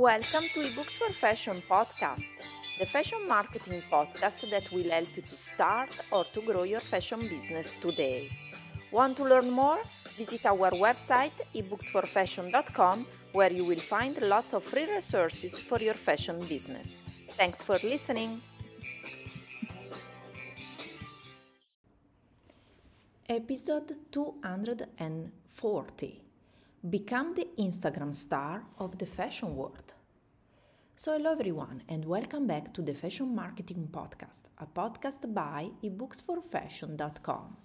Welcome to eBooks for Fashion podcast, the fashion marketing podcast that will help you to start or to grow your fashion business today. Want to learn more? Visit our website ebooksforfashion.com where you will find lots of free resources for your fashion business. Thanks for listening. Episode 240 Become the Instagram star of the fashion world. So, hello everyone, and welcome back to the Fashion Marketing Podcast, a podcast by ebooksforfashion.com.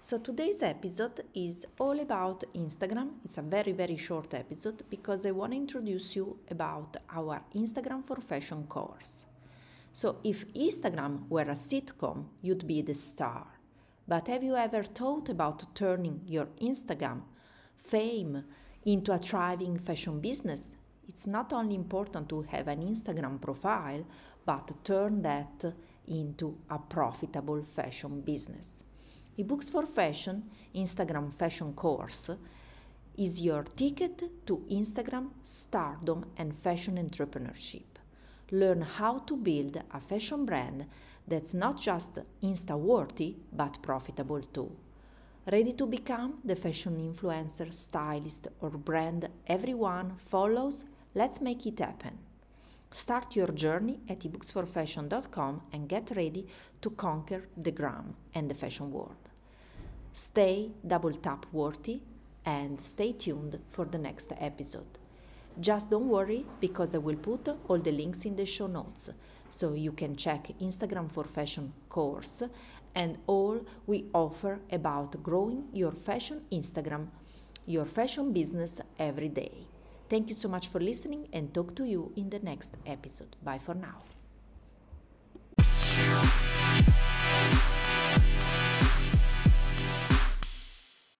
So, today's episode is all about Instagram. It's a very, very short episode because I want to introduce you about our Instagram for Fashion course. So, if Instagram were a sitcom, you'd be the star. But have you ever thought about turning your Instagram fame into a thriving fashion business, it's not only important to have an Instagram profile, but turn that into a profitable fashion business. eBooks for Fashion Instagram Fashion Course is your ticket to Instagram stardom and fashion entrepreneurship. Learn how to build a fashion brand that's not just Insta worthy but profitable too. Ready to become the fashion influencer, stylist, or brand everyone follows? Let's make it happen. Start your journey at ebooksforfashion.com and get ready to conquer the gram and the fashion world. Stay double tap worthy and stay tuned for the next episode. Just don't worry because I will put all the links in the show notes so you can check Instagram for Fashion course and all we offer about growing your fashion Instagram, your fashion business every day. Thank you so much for listening and talk to you in the next episode. Bye for now.